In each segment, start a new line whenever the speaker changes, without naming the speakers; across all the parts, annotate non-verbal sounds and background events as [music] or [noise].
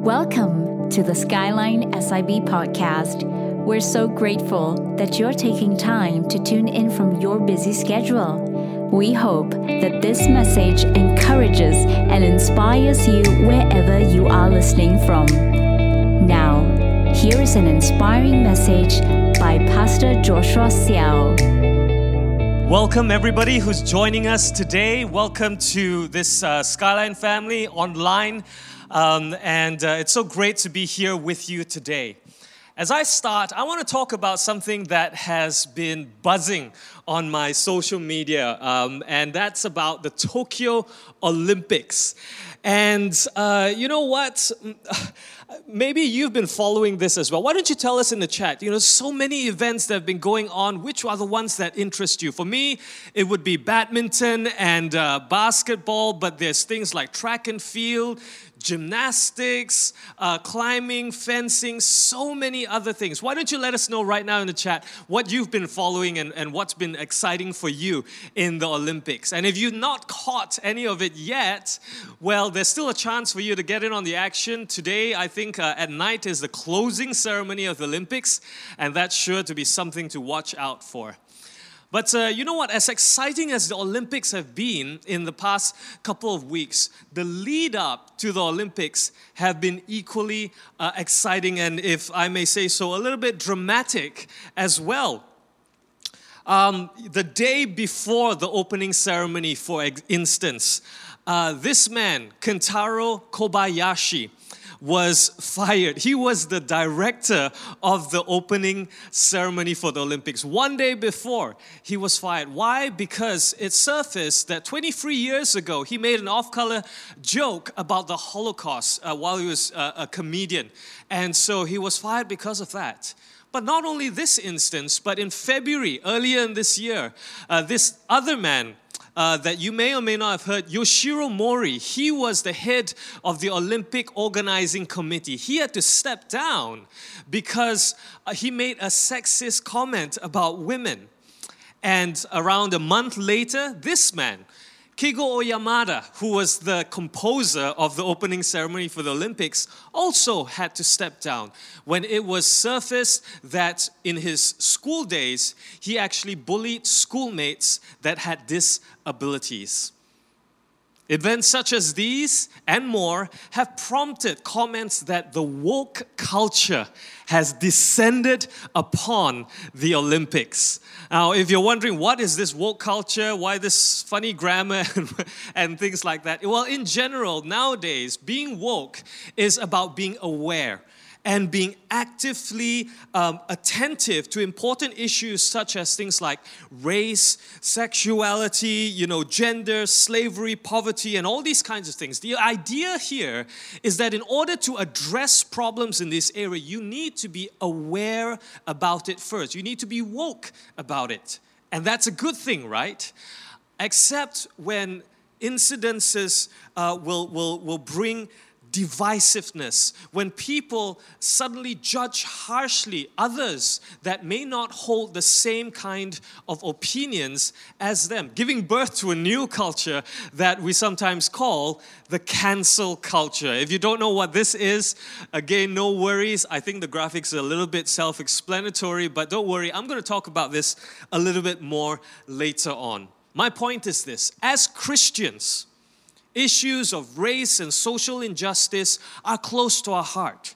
Welcome to the Skyline SIB podcast. We're so grateful that you're taking time to tune in from your busy schedule. We hope that this message encourages and inspires you wherever you are listening from. Now, here is an inspiring message by Pastor Joshua Xiao.
Welcome, everybody who's joining us today. Welcome to this uh, Skyline family online. Um, and uh, it's so great to be here with you today. As I start, I want to talk about something that has been buzzing on my social media, um, and that's about the Tokyo Olympics. And uh, you know what? [sighs] Maybe you've been following this as well. Why don't you tell us in the chat? You know, so many events that have been going on. Which are the ones that interest you? For me, it would be badminton and uh, basketball, but there's things like track and field, gymnastics, uh, climbing, fencing, so many other things. Why don't you let us know right now in the chat what you've been following and, and what's been exciting for you in the Olympics? And if you've not caught any of it yet, well, there's still a chance for you to get in on the action. Today, I think uh, at night is the closing ceremony of the Olympics, and that's sure to be something to watch out for. But uh, you know what? As exciting as the Olympics have been in the past couple of weeks, the lead up to the Olympics have been equally uh, exciting and, if I may say so, a little bit dramatic as well. Um, the day before the opening ceremony, for instance, uh, this man, Kentaro Kobayashi, was fired. He was the director of the opening ceremony for the Olympics. One day before, he was fired. Why? Because it surfaced that 23 years ago, he made an off color joke about the Holocaust uh, while he was uh, a comedian. And so he was fired because of that. But not only this instance, but in February, earlier in this year, uh, this other man, uh, that you may or may not have heard, Yoshiro Mori, he was the head of the Olympic Organizing Committee. He had to step down because uh, he made a sexist comment about women. And around a month later, this man, Keigo Oyamada, who was the composer of the opening ceremony for the Olympics, also had to step down when it was surfaced that in his school days, he actually bullied schoolmates that had disabilities. Events such as these and more have prompted comments that the woke culture has descended upon the Olympics. Now, if you're wondering what is this woke culture, why this funny grammar [laughs] and, things like that, well, in general, nowadays, being woke is about being aware and being actively um, attentive to important issues such as things like race, sexuality, you know, gender, slavery, poverty, and all these kinds of things. The idea here is that in order to address problems in this area, you need to be aware about it first. You need to be woke about it. And that's a good thing, right? Except when incidences uh, will, will, will bring divisiveness, when people suddenly judge harshly others that may not hold the same kind of opinions as them, giving birth to a new culture that we sometimes call the cancel culture. If you don't know what this is, again, no worries. I think the graphics are a little bit self explanatory, but don't worry, I'm going to talk about this a little bit more later on. My point is this as Christians, issues of race and social injustice are close to our heart.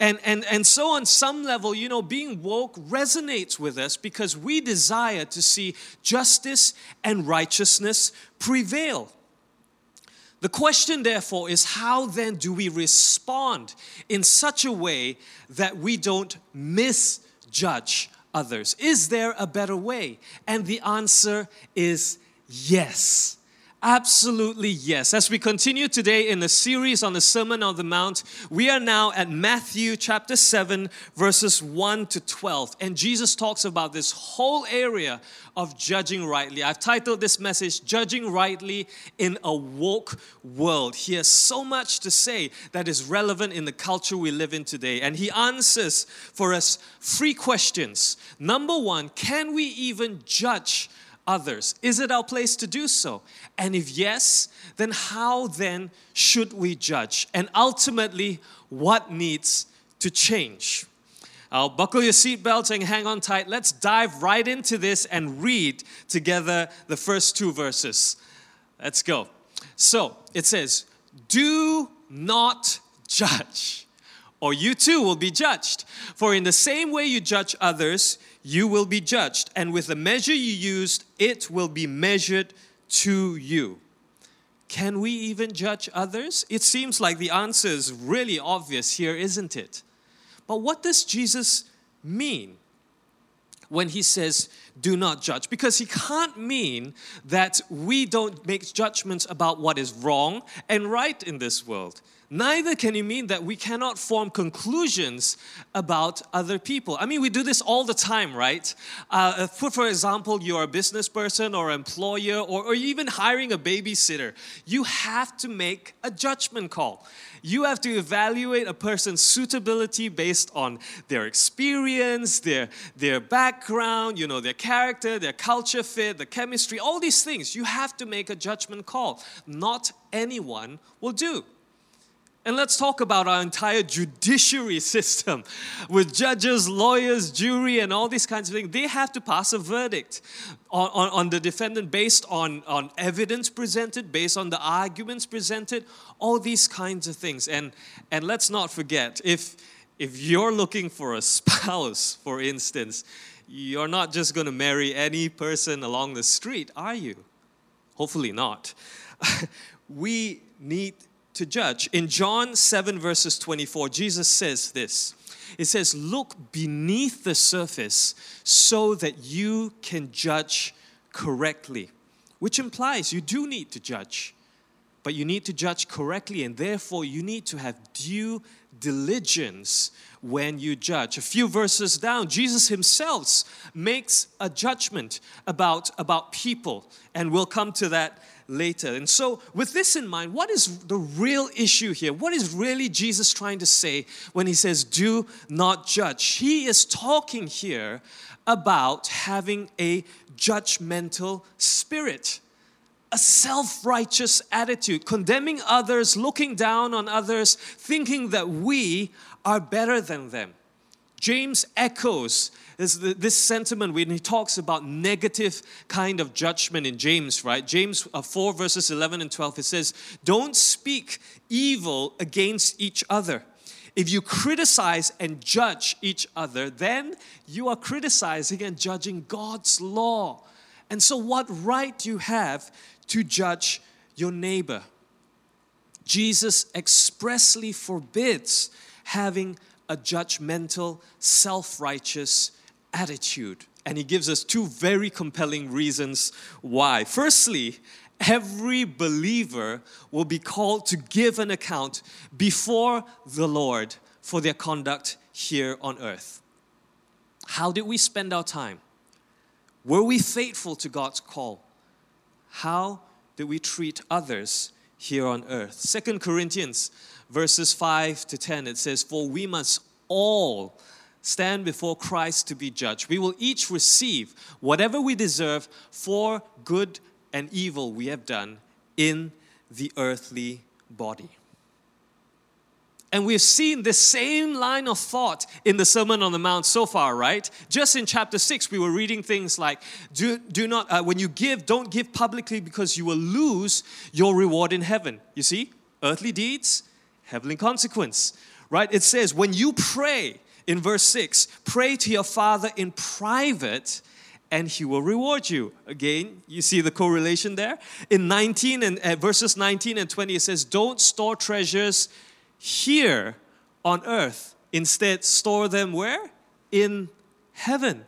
And, and, and so, on some level, you know, being woke resonates with us because we desire to see justice and righteousness prevail. The question, therefore, is how then do we respond in such a way that we don't misjudge others? Is there a better way? And the answer is yes. Absolutely yes. As we continue today in the series on the Sermon on the Mount, we are now at Matthew chapter 7, verses 1 to 12. And Jesus talks about this whole area of judging rightly. I've titled this message, Judging Rightly in a Woke World. He has so much to say that is relevant in the culture we live in today. And he answers for us three questions. Number one, can we even judge? Others? Is it our place to do so? And if yes, then how then should we judge? And ultimately, what needs to change? I'll buckle your seatbelts and hang on tight. Let's dive right into this and read together the first two verses. Let's go. So it says, Do not judge, or you too will be judged. For in the same way you judge others, you will be judged. And with the measure you used, it will be measured to you. Can we even judge others? It seems like the answer is really obvious here, isn't it? But what does Jesus mean when he says, do not judge? Because he can't mean that we don't make judgments about what is wrong and right in this world. Neither can he mean that we cannot form conclusions about other people. I mean, we do this all the time, right? Uh, for example, you're a business person or employer or, or even hiring a babysitter. You have to make a judgment call. You have to evaluate a person's suitability based on their experience, their, their background, you know, their character, their culture fit, the chemistry, all these things. You have to make a judgment call. Not anyone will do. And let's talk about our entire judiciary system with judges, lawyers, jury, and all these kinds of things. They have to pass a verdict on, on, on, the defendant based on, on evidence presented, based on the arguments presented, all these kinds of things. And, and let's not forget if, if you're looking for a spouse, for instance, you're not just going to marry any person along the street, are you? Hopefully not. [laughs] we need to judge. In John 7, verses 24, Jesus says this It says, Look beneath the surface so that you can judge correctly, which implies you do need to judge, but you need to judge correctly, and therefore you need to have due diligence when you judge. A few verses down, Jesus himself makes a judgment about, about people, and we'll come to that later. And so, with this in mind, what is the real issue here? What is really Jesus trying to say when he says, Do not judge? He is talking here about having a judgmental spirit. A self righteous attitude, condemning others, looking down on others, thinking that we are better than them. James echoes this, this sentiment when he talks about negative kind of judgment in James, right? James uh, 4, verses 11 and 12, it says, Don't speak evil against each other. If you criticize and judge each other, then you are criticizing and judging God's law. And so, what right do you have to judge your neighbor? Jesus expressly forbids having a judgmental, self righteous attitude. And he gives us two very compelling reasons why. Firstly, every believer will be called to give an account before the Lord for their conduct here on earth. How did we spend our time? Were we faithful to God's call? How did we treat others here on earth? Second Corinthians verses 5 to 10 it says for we must all stand before Christ to be judged. We will each receive whatever we deserve for good and evil we have done in the earthly body. And we've seen the same line of thought in the Sermon on the Mount so far, right? Just in chapter 6, we were reading things like do, do not, uh, when you give, don't give publicly because you will lose your reward in heaven. You see, earthly deeds, heavenly consequence, right? It says, when you pray, in verse 6 pray to your Father in private and he will reward you. Again, you see the correlation there? In 19 and uh, verses 19 and 20 it says don't store treasures here on earth. Instead, store them where? In heaven.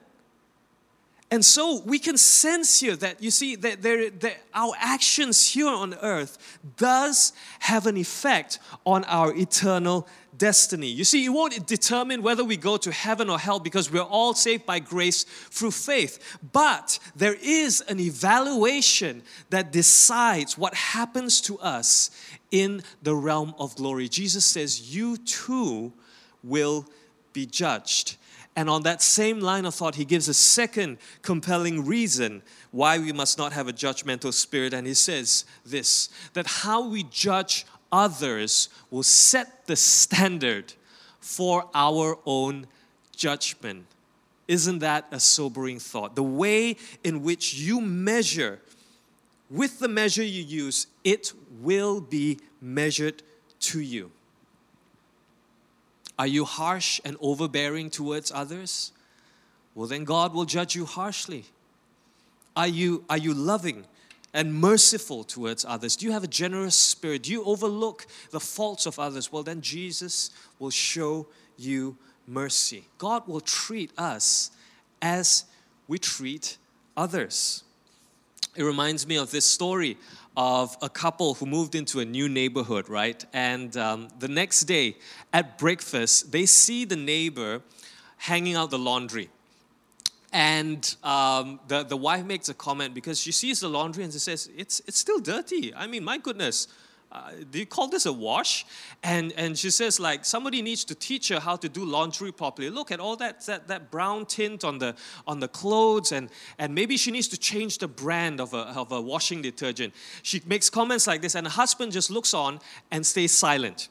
And so we can sense here that you see that, there, that our actions here on earth does have an effect on our eternal destiny. You see, it won't determine whether we go to heaven or hell because we're all saved by grace through faith. But there is an evaluation that decides what happens to us in the realm of glory. Jesus says, You too will be judged. And on that same line of thought, he gives a second compelling reason why we must not have a judgmental spirit. And he says this that how we judge others will set the standard for our own judgment. Isn't that a sobering thought? The way in which you measure, with the measure you use, it will be measured to you. Are you harsh and overbearing towards others? Well, then God will judge you harshly. Are you, are you loving and merciful towards others? Do you have a generous spirit? Do you overlook the faults of others? Well, then Jesus will show you mercy. God will treat us as we treat others. It reminds me of this story of a couple who moved into a new neighborhood, right? And um, the next day at breakfast, they see the neighbor hanging out the laundry. And um, the, the wife makes a comment because she sees the laundry and she says, It's, it's still dirty. I mean, my goodness, uh, do you call this a wash? And, and she says, like, somebody needs to teach her how to do laundry properly. Look at all that, that, that brown tint on the, on the clothes, and, and maybe she needs to change the brand of a, of a washing detergent. She makes comments like this, and the husband just looks on and stays silent.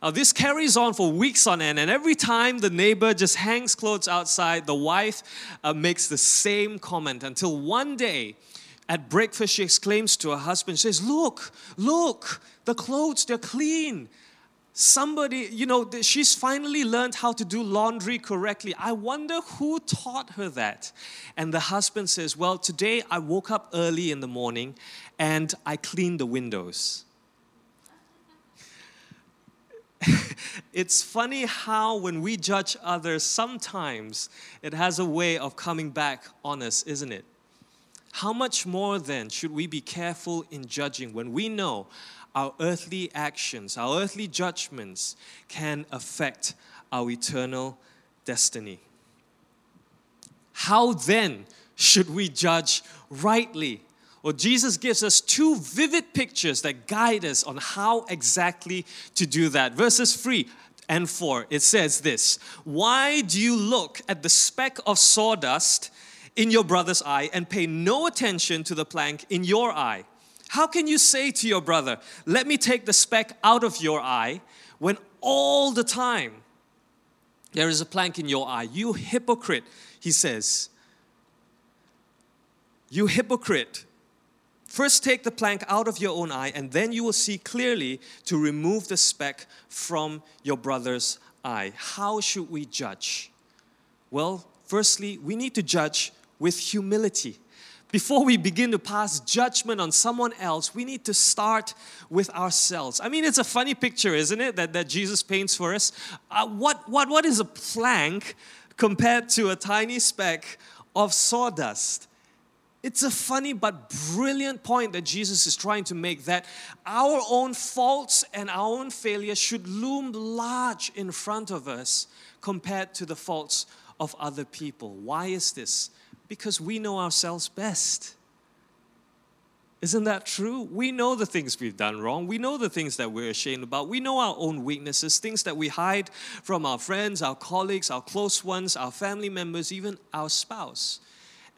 Now, this carries on for weeks on end, and every time the neighbor just hangs clothes outside, the wife uh, makes the same comment until one day, at breakfast, she exclaims to her husband, she says, Look, look, the clothes, they're clean. Somebody, you know, she's finally learned how to do laundry correctly. I wonder who taught her that. And the husband says, Well, today I woke up early in the morning and I cleaned the windows. [laughs] it's funny how when we judge others, sometimes it has a way of coming back on us, isn't it? How much more then should we be careful in judging when we know our earthly actions, our earthly judgments can affect our eternal destiny? How then should we judge rightly? Well, Jesus gives us two vivid pictures that guide us on how exactly to do that. Verses 3 and 4, it says this Why do you look at the speck of sawdust in your brother's eye and pay no attention to the plank in your eye? How can you say to your brother, Let me take the speck out of your eye, when all the time there is a plank in your eye? You hypocrite, he says. You hypocrite. First, take the plank out of your own eye, and then you will see clearly to remove the speck from your brother's eye. How should we judge? Well, firstly, we need to judge with humility. Before we begin to pass judgment on someone else, we need to start with ourselves. I mean, it's a funny picture, isn't it, that, that Jesus paints for us? Uh, what, what, what is a plank compared to a tiny speck of sawdust? It's a funny but brilliant point that Jesus is trying to make that our own faults and our own failures should loom large in front of us compared to the faults of other people. Why is this? Because we know ourselves best. Isn't that true? We know the things we've done wrong. We know the things that we're ashamed about. We know our own weaknesses, things that we hide from our friends, our colleagues, our close ones, our family members, even our spouse.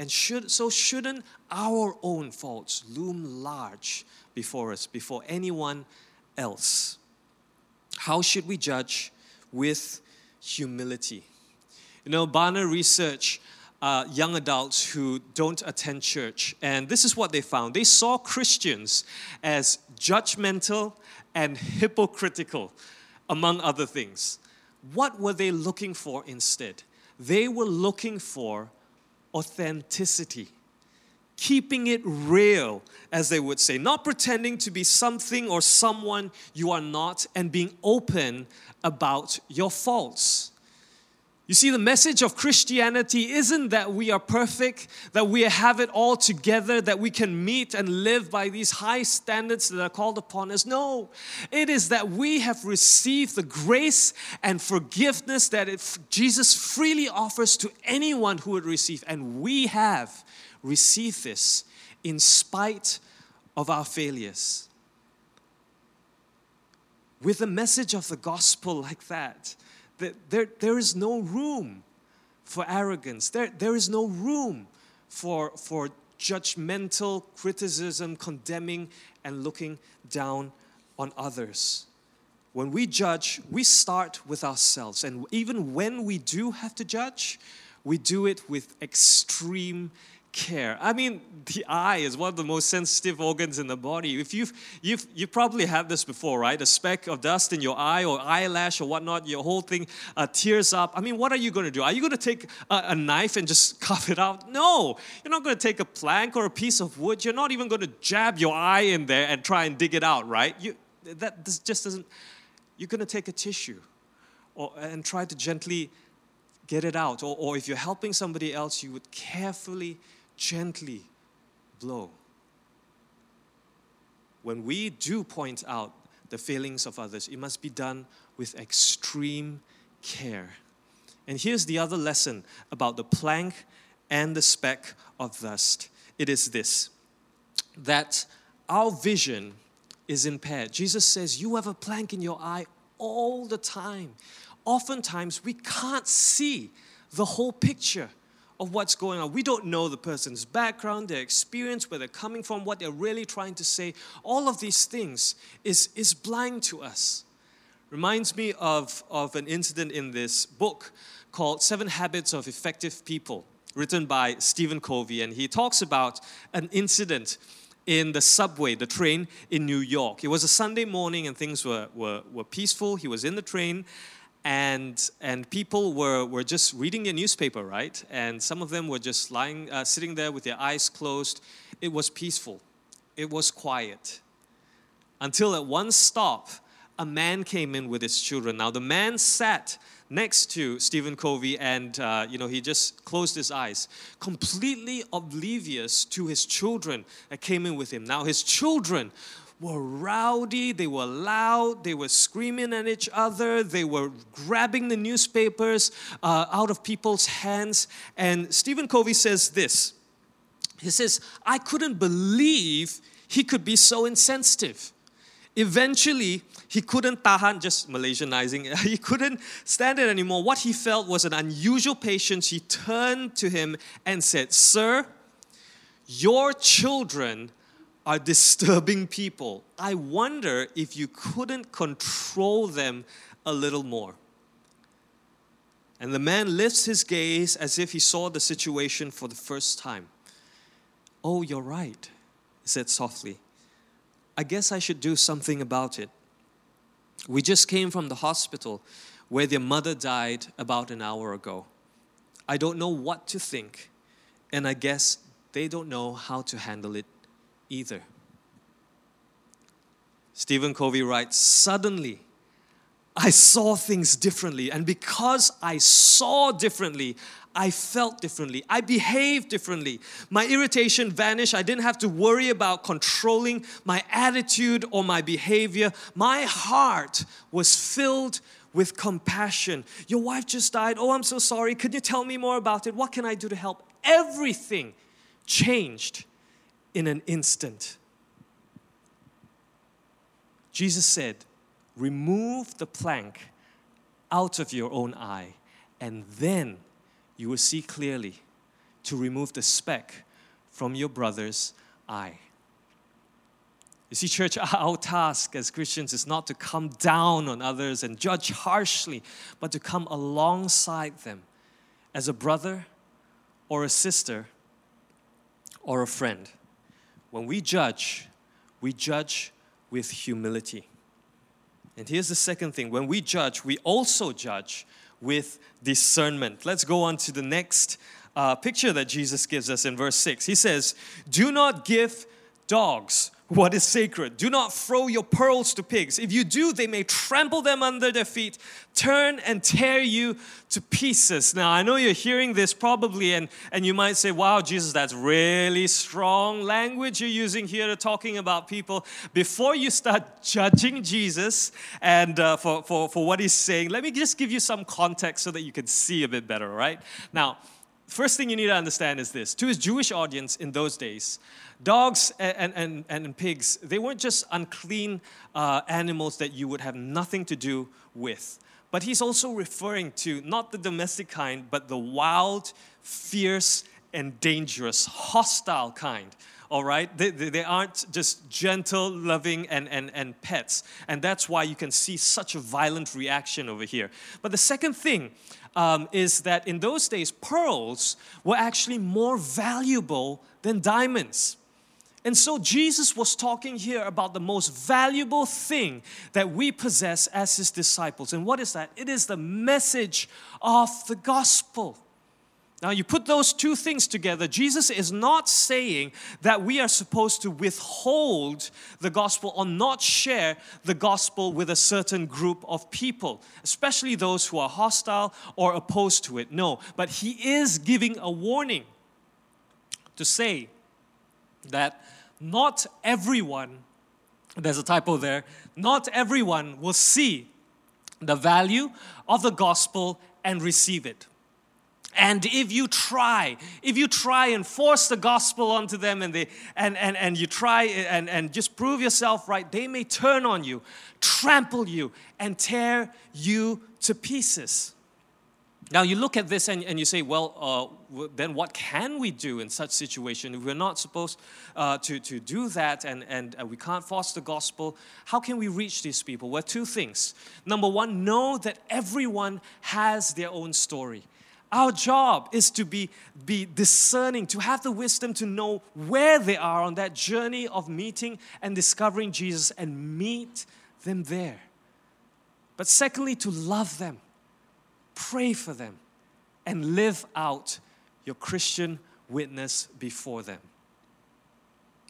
And should, so shouldn't our own faults loom large before us, before anyone else? How should we judge? With humility. You know, Barna Research uh, young adults who don't attend church. And this is what they found they saw Christians as judgmental and hypocritical, among other things. What were they looking for instead? They were looking for authenticity, keeping it real, as they would say, not pretending to be something or someone you are not, and being open about your faults. You see, the message of Christianity isn't that we are perfect, that we have it all together, that we can meet and live by these high standards that are called upon us. No, it is that we have received the grace and forgiveness that it, Jesus freely offers to anyone who would receive. And we have received this in spite of our failures. With a message of the gospel like that, there, there is no room for arrogance. There, there is no room for, for judgmental criticism, condemning, and looking down on others. When we judge, we start with ourselves. And even when we do have to judge, we do it with extreme care. I mean, the eye is one of the most sensitive organs in the body. If you've, you've, you probably had this before, right? A speck of dust in your eye or eyelash or whatnot, your whole thing uh, tears up. I mean, what are you going to do? Are you going to take a, a, knife and just [laughs] carve it out? No. You're not going to take a plank or a piece of wood. You're not even going to jab your eye in there and try and dig it out, right? You, that this just doesn't, you're going to take a tissue or, and try to gently get it out. Or, or if you're helping somebody else, you would carefully gently blow. When we do point out the failings of others, it must be done with extreme care. And here's the other lesson about the plank and the speck of dust it is this that our vision is impaired. Jesus says, You have a plank in your eye all the time. Oftentimes, we can't see the whole picture of what's going on. We don't know the person's background, their experience, where they're coming from, what they're really trying to say. All of these things is, is blind to us. Reminds me of, of an incident in this book called Seven Habits of Effective People, written by Stephen Covey. And he talks about an incident in the subway, the train in New York. It was a Sunday morning and things were, were, were peaceful. He was in the train and and people were were just reading their newspaper, right? And some of them were just lying, uh, sitting there with their eyes closed. It was peaceful. It was quiet. Until at one stop, a man came in with his children. Now the man sat next to Stephen Covey, and uh, you know he just closed his eyes, completely oblivious to his children that came in with him. Now his children were rowdy, they were loud, they were screaming at each other, they were grabbing the newspapers uh, out of people's hands. And Stephen Covey says this He says, I couldn't believe he could be so insensitive. Eventually, he couldn't tahan, just Malaysianizing, [laughs] he couldn't stand it anymore. What he felt was an unusual patience. He turned to him and said, Sir, your children are disturbing people. I wonder if you couldn't control them a little more. And the man lifts his gaze as if he saw the situation for the first time. Oh, you're right, he said softly. I guess I should do something about it. We just came from the hospital where their mother died about an hour ago. I don't know what to think, and I guess they don't know how to handle it either. Stephen Covey writes Suddenly, I saw things differently. And because I saw differently, I felt differently. I behaved differently. My irritation vanished. I didn't have to worry about controlling my attitude or my behavior. My heart was filled with compassion. Your wife just died. Oh, I'm so sorry. Could you tell me more about it? What can I do to help? Everything changed in an instant. Jesus said, Remove the plank out of your own eye, and then you will see clearly to remove the speck from your brother's eye. You see, church, [laughs] our task as Christians is not to come down on others and judge harshly, but to come alongside them as a brother or a sister or a friend. When we judge, we judge with humility. And here's the second thing when we judge, we also judge with discernment. Let's go on to the next uh, picture that Jesus gives us in verse 6. He says, Do not give dogs what is sacred. Do not throw your pearls to pigs. If you do, they may trample them under their feet, turn and tear you to pieces. Now, I know you're hearing this probably, and, and you might say, Wow, Jesus, that's really strong language you're using here to talking about people. Before you start judging Jesus and uh, for, for, for what he's saying, let me just give you some context so that you can see a bit better, right? Now, first thing you need to understand is this to his Jewish audience in those days, dogs and, and, and, and pigs, they weren't just unclean uh, animals that you would have nothing to do with. But he's also referring to not the domestic kind, but the wild, fierce, and dangerous, hostile kind. All right? They, they, they, aren't just gentle, loving, and, and, and pets. And that's why you can see such a violent reaction over here. But the second thing um, is that in those days, pearls were actually more valuable than diamonds. And so Jesus was talking here about the most valuable thing that we possess as his disciples. And what is that? It is the message of the gospel. Now, you put those two things together, Jesus is not saying that we are supposed to withhold the gospel or not share the gospel with a certain group of people, especially those who are hostile or opposed to it. No, but he is giving a warning to say that not everyone, there's a typo there, not everyone will see the value of the gospel and receive it. And if you try, if you try and force the gospel onto them and, they, and, and, and you try and, and just prove yourself right, they may turn on you, trample you, and tear you to pieces. Now you look at this and, and you say, well, uh, then what can we do in such situation? If we're not supposed uh, to, to do that and, and uh, we can't force the gospel, how can we reach these people? Well, two things. Number one, know that everyone has their own story. Our job is to be, be discerning, to have the wisdom to know where they are on that journey of meeting and discovering Jesus and meet them there. But secondly, to love them pray for them, and live out your Christian witness before them.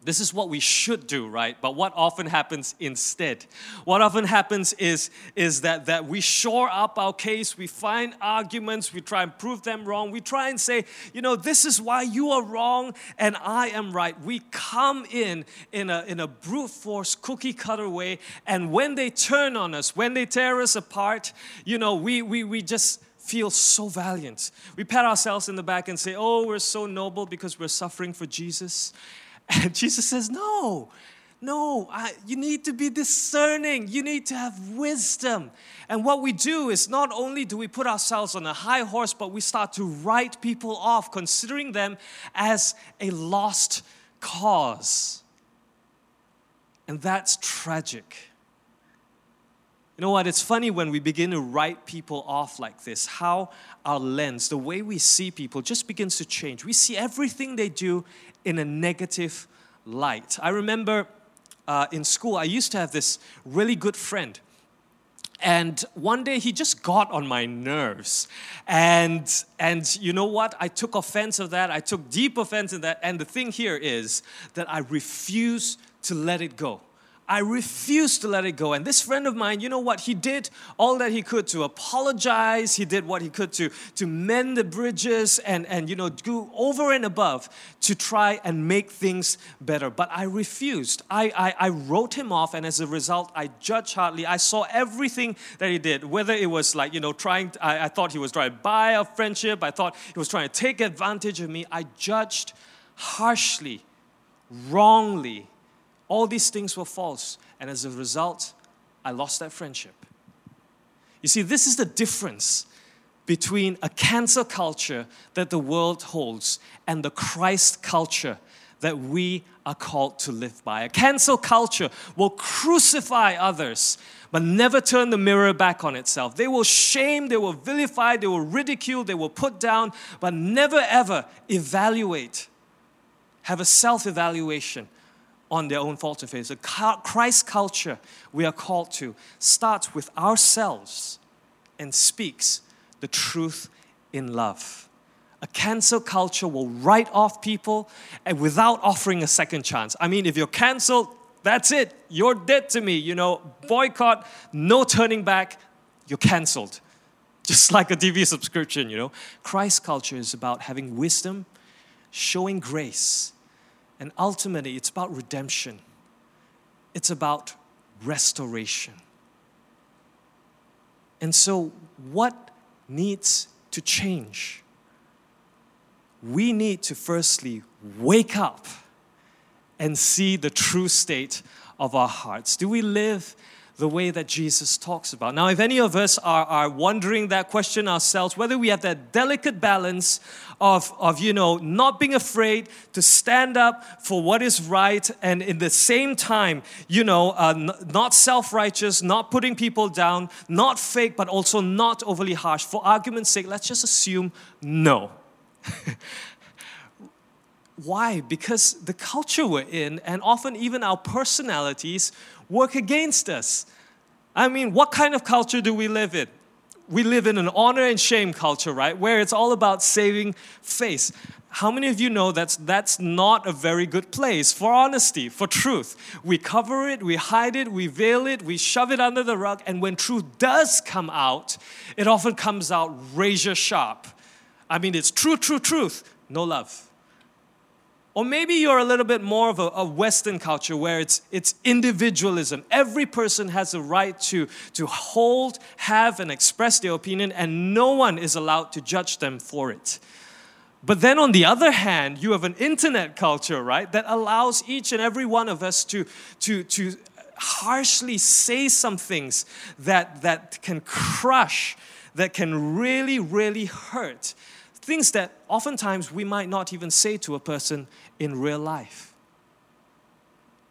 This is what we should do, right? But what often happens instead? What often happens is, is that, that we shore up our case, we find arguments, we try and prove them wrong, we try and say, you know, this is why you are wrong and I am right. We come in in a, in a brute force, cookie cutter way, and when they turn on us, when they tear us apart, you know, we, we, we just feel so valiant. We pat ourselves in the back and say, oh, we're so noble because we're suffering for Jesus. [laughs] And Jesus says, No, no, I, you need to be discerning. You need to have wisdom. And what we do is not only do we put ourselves on a high horse, but we start to write people off, considering them as a lost cause. And that's tragic. You know what? It's funny when we begin to write people off like this, how our lens, the way we see people, just begins to change. We see everything they do in a negative light. I remember uh, in school, I used to have this really good friend. And one day he just got on my nerves. And, and you know what? I took offense of that. I took deep offense in that. And the thing here is that I refuse to let it go. I refused to let it go. And this friend of mine, you know what? He did all that he could to apologize. He did what he could to, to mend the bridges and, and, you know, do over and above to try and make things better. But I refused. I, I, I wrote him off. And as a result, I judged hardly. I saw everything that he did, whether it was like, you know, trying, to, I, I thought he was trying to buy a friendship. I thought he was trying to take advantage of me. I judged harshly, wrongly all these things were false. And as a result, I lost that friendship. You see, this is the difference between a cancel culture that the world holds and the Christ culture that we are called to live by. A cancel culture will crucify others, but never turn the mirror back on itself. They will shame, they will vilify, they will ridicule, they will put down, but never ever evaluate, have a self evaluation on their own fault of faith. The Christ culture we are called to starts with ourselves and speaks the truth in love. A cancel culture will write off people and without offering a second chance. I mean, if you're canceled, that's it. You're dead to me. You know, boycott, no turning back, you're canceled. [laughs] Just like a TV subscription, you know. Christ culture is about having wisdom, showing grace, and ultimately, it's about redemption, it's about restoration. And so, what needs to change? we need to firstly wake up and see the true state of our hearts. Do we live the way that Jesus talks about. Now, if any of us are, are wondering that question ourselves, whether we have that delicate balance of, of, you know, not being afraid to stand up for what is right and in the same time, you know, uh, n- not self righteous, not putting people down, not fake, but also not overly harsh. For argument's sake, let's just assume no. [laughs] Why? Because the culture we're in, and often even our personalities, work against us. I mean, what kind of culture do we live in? We live in an honor and shame culture, right? Where it's all about saving face. How many of you know that's, that's not a very good place for honesty, for truth? We cover it, we hide it, we veil it, we shove it under the rug, and when truth does come out, it often comes out razor sharp. I mean, it's true, true, truth, no love. Or maybe you're a little bit more of a, a, Western culture where it's, it's individualism. Every person has a right to, to hold, have, and express their opinion, and no one is allowed to judge them for it. But then on the other hand, you have an internet culture, right, that allows each and every one of us to, to, to harshly say some things that, that can crush, that can really, really hurt. Things that oftentimes we might not even say to a person in real life.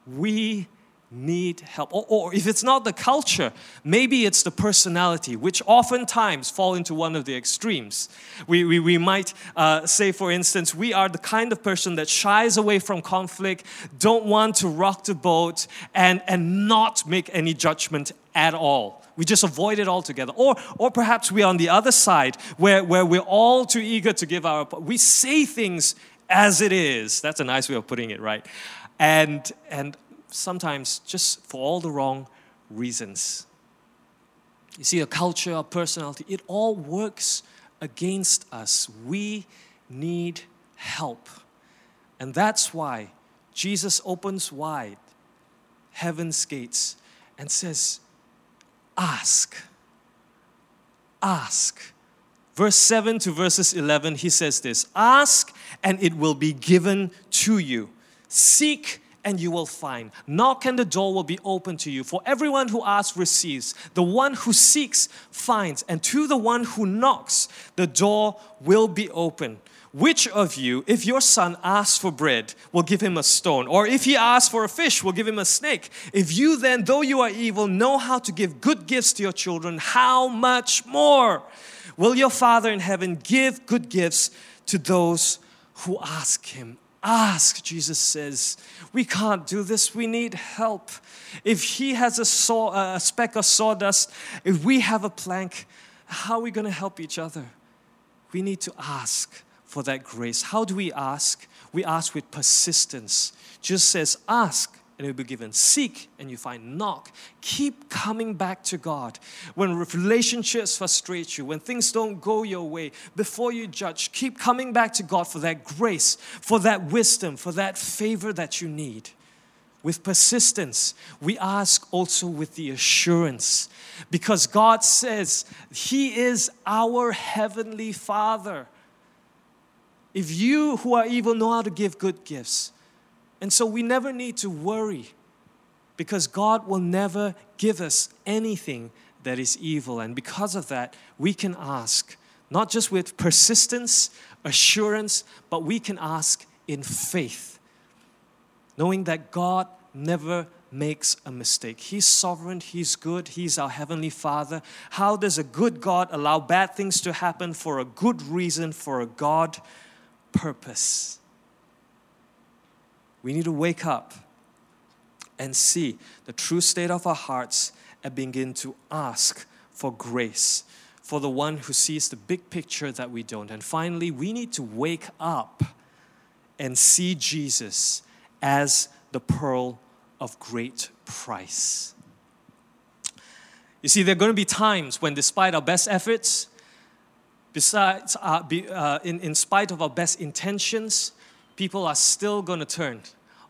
We need help. Or, or, if it's not the culture, maybe it's the personality, which oftentimes fall into one of the extremes. We, we, we might uh, say, for instance, we are the kind of person that shies away from conflict, don't want to rock the boat, and, and not make any judgment at all. We just avoid it altogether. Or, or perhaps we're on the other side where, where we're all too eager to give our, we say things as it is. That's a nice way of putting it, right? And, and sometimes just for all the wrong reasons. You see, a culture, a personality, it all works against us. We need help. And that's why Jesus opens wide heaven's gates and says, Ask. Ask. Verse 7 to verses 11, he says this Ask and it will be given to you. Seek and you will find. Knock and the door will be open to you. For everyone who asks receives. The one who seeks finds. And to the one who knocks, the door will be open. Which of you, if your son asks for bread, will give him a stone? Or if he asks for a fish, will give him a snake? If you then, though you are evil, know how to give good gifts to your children, how much more will your Father in heaven give good gifts to those who ask him? Ask, Jesus says. We can't do this. We need help. If he has a, saw, a speck of sawdust, if we have a plank, how are we going to help each other? We need to ask for that grace. How do we ask? We ask with persistence. Just says, ask and it will be given. Seek and you find. Knock. Keep coming back to God. When relationships frustrate you, when things don't go your way, before you judge, keep coming back to God for that grace, for that wisdom, for that favor that you need. With persistence, we ask also with the assurance because God says He is our Heavenly Father. If you who are evil know how to give good gifts, and so we never need to worry because God will never give us anything that is evil. And because of that, we can ask, not just with persistence, assurance, but we can ask in faith, knowing that God never makes a mistake. He's sovereign, He's good, He's our Heavenly Father. How does a good God allow bad things to happen for a good reason, for a God purpose. We need to wake up and see the true state of our hearts and begin to ask for grace for the one who sees the big picture that we don't. And finally, we need to wake up and see Jesus as the pearl of great price. You see, there are going to be times when, despite our best efforts, Besides, uh, be, uh, in, in spite of our best intentions, people are still going to turn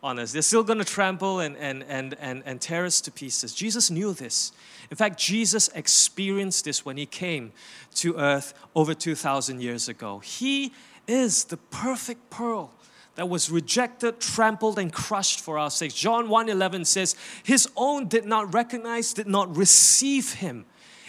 on us. They're still going to trample and, and, and, and, and tear us to pieces. Jesus knew this. In fact, Jesus experienced this when he came to earth over 2,000 years ago. He is the perfect pearl that was rejected, trampled, and crushed for our sakes. John 1:11 says, His own did not recognize, did not receive him.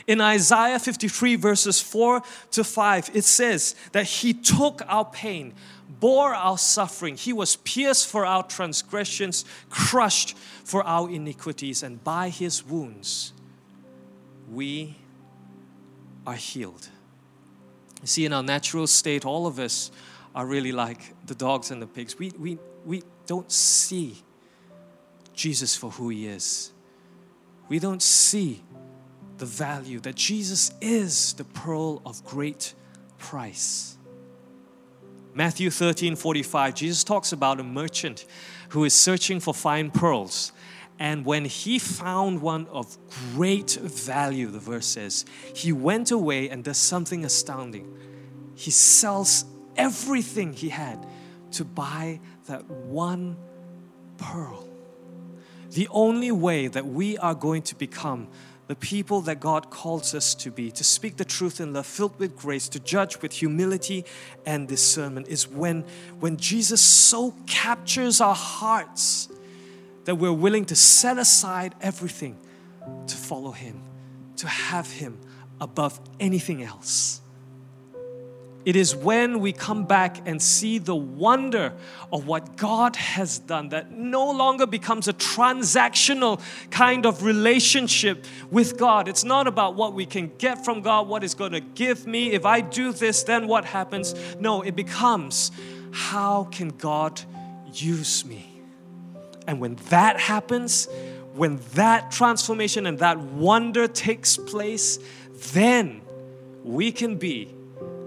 In Isaiah 53, verses 4 to 5, it says that He took our pain, bore our suffering. He was pierced for our transgressions, crushed for our iniquities, and by His wounds we are healed. You see, in our natural state, all of us are really like the dogs and the pigs. We, we, we don't see Jesus for who he is. We don't see the value that Jesus is the pearl of great price. Matthew 13 45, Jesus talks about a merchant who is searching for fine pearls. And when he found one of great value, the verse says, he went away and does something astounding. He sells everything he had to buy that one pearl. The only way that we are going to become the people that God calls us to be, to speak the truth in love, filled with grace, to judge with humility and discernment, is when, when Jesus so captures our hearts that we're willing to set aside everything to follow Him, to have Him above anything else. It is when we come back and see the wonder of what God has done that no longer becomes a transactional kind of relationship with God. It's not about what we can get from God, what is going to give me. If I do this, then what happens? No, it becomes how can God use me? And when that happens, when that transformation and that wonder takes place, then we can be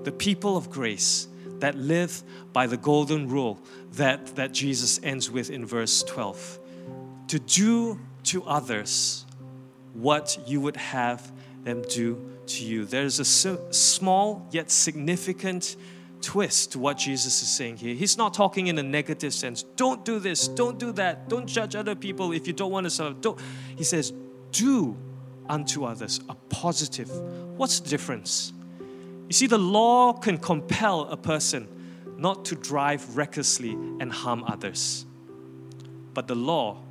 the people of grace that live by the golden rule that, that Jesus ends with in verse 12 to do to others what you would have them do to you. There's a small yet significant twist to what Jesus is saying here. He's not talking in a negative sense. Don't do this, don't do that, don't judge other people if you don't want to serve. Don't. He says, do unto others a positive. What's the difference? You see, the law can compel a person not to drive recklessly and harm others. But the law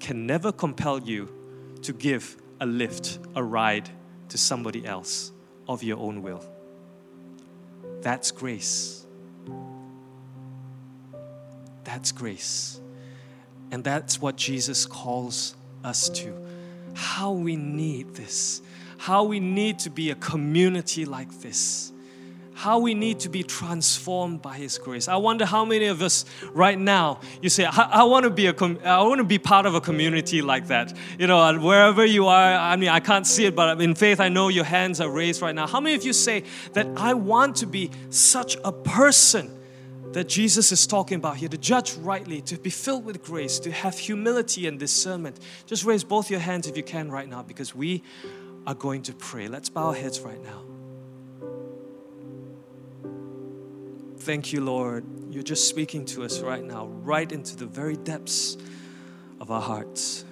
can never compel you to give a lift, a ride to somebody else of your own will. That's grace. That's grace. And that's what Jesus calls us to. How we need this how we need to be a community like this, how we need to be transformed by His grace. I wonder how many of us right now you say, I, I want to be a, com- I want to be part of a community like that. You know, wherever you are. I mean, I can't see it, but in faith, I know your hands are raised right now. How many of you say that I want to be such a person? that Jesus is talking about here to judge rightly, to be filled with grace, to have humility and discernment. Just raise both your hands if you can right now because we are going to pray. Let's bow our heads right now. Thank you, Lord. You're just speaking to us right now, right into the very depths of our hearts.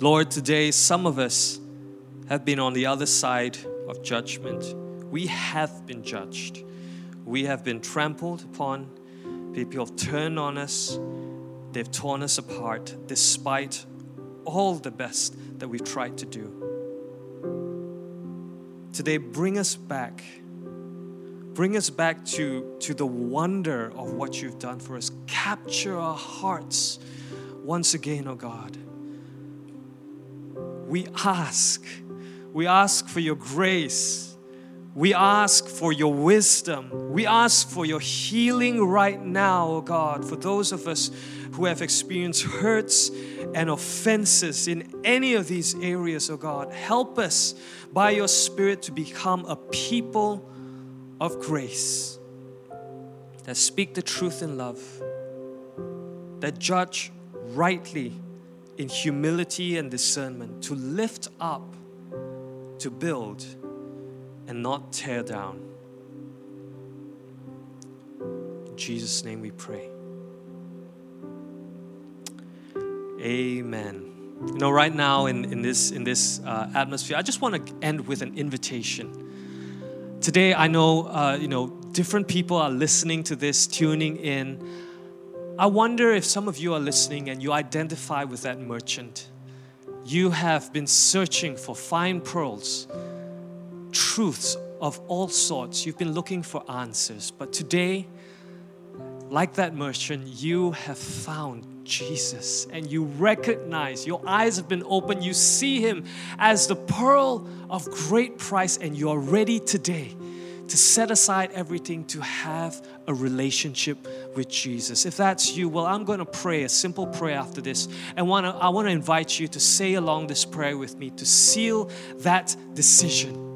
Lord, today some of us have been on the other side of judgment. We have been judged. We have been trampled upon. People have turned on us. They've torn us apart despite all the best that we've tried to do. Today, bring us back. Bring us back to, to the wonder of what you've done for us. Capture our hearts once again, oh God. We ask, we ask for your grace we ask for your wisdom. We ask for your healing right now, oh God, for those of us who have experienced hurts and offenses in any of these areas, oh God. Help us by your Spirit to become a people of grace that speak the truth in love, that judge rightly in humility and discernment, to lift up, to build and not tear down. In Jesus' name we pray. Amen. You know, right now in, in this, in this uh, atmosphere, I just want to end with an invitation. Today, I know, uh, you know, different people are listening to this, tuning in. I wonder if some of you are listening and you identify with that merchant. You have been searching for fine pearls, truths of all sorts. You've been looking for answers. But today, like that merchant, you have found Jesus and you recognize, your eyes have been opened, you see him as the pearl of great price, and you are ready today to set aside everything to have a relationship with Jesus. If that's you, well, I'm going to pray a simple prayer after this. And wanna, I want to invite you to say along this prayer with me to seal that decision.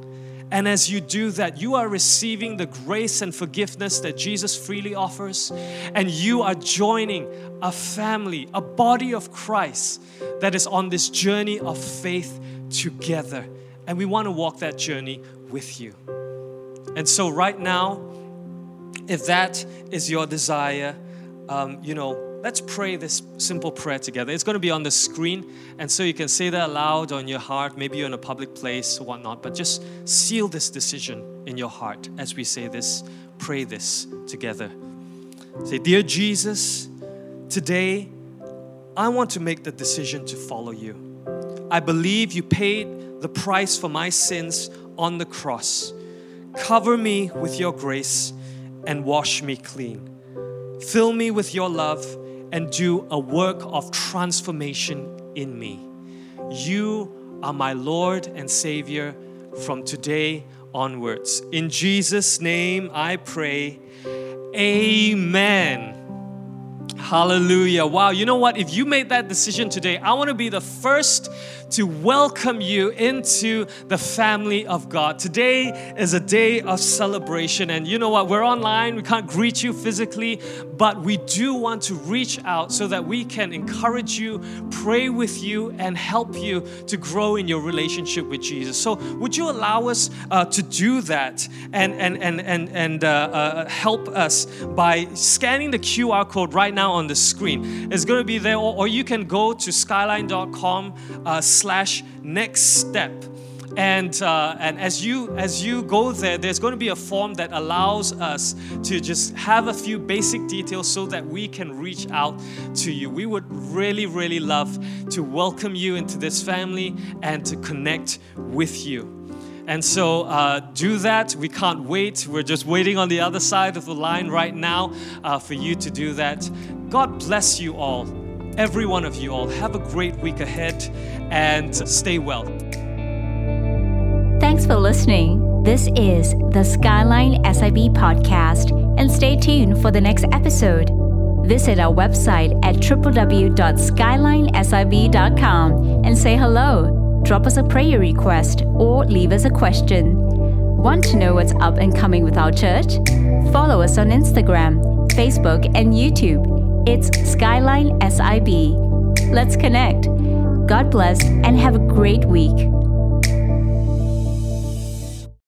And as you do that, you are receiving the grace and forgiveness that Jesus freely offers, and you are joining a family, a body of Christ that is on this journey of faith together. And we want to walk that journey with you. And so, right now, if that is your desire, um, you know, let's pray this simple prayer together. It's going to be on the screen, and so you can say that aloud on your heart. Maybe you're in a public place or whatnot, but just seal this decision in your heart as we say this, pray this together. Say, Dear Jesus, today I want to make the decision to follow you. I believe you paid the price for my sins on the cross. Cover me with your grace and wash me clean. Fill me with your love and do a work of transformation in me. You are my Lord and Savior from today onwards. In Jesus' name I pray. Amen. Hallelujah. Wow, you know what? If you made that decision today, I want to be the first to welcome you into the family of God. Today is a day of celebration, and you know what? We're online, we can't greet you physically, but we do want to reach out so that we can encourage you, pray with you, and help you to grow in your relationship with Jesus. So, would you allow us uh, to do that and, and, and, and, and uh, uh, help us by scanning the QR code right now on the screen? It's going to be there, or, or you can go to skyline.com uh, slash next step. And, uh, and as you as you go there, there's going to be a form that allows us to just have a few basic details so that we can reach out to you. We would really, really love to welcome you into this family and to connect with you. And so uh, do that. We can't wait. We're just waiting on the other side of the line right now uh, for you to do that. God bless you all every one of you all. Have a great week ahead and stay well.
Thanks for listening. This is the Skyline SIB podcast, and stay tuned for the next episode. Visit our website at www.skylinesib.com and say hello. Drop us a prayer request or leave us a question. Want to know what's up and coming with our church? Follow us on Instagram, Facebook, and YouTube it's Skyline SIB. Let's connect. God bless and have a great week.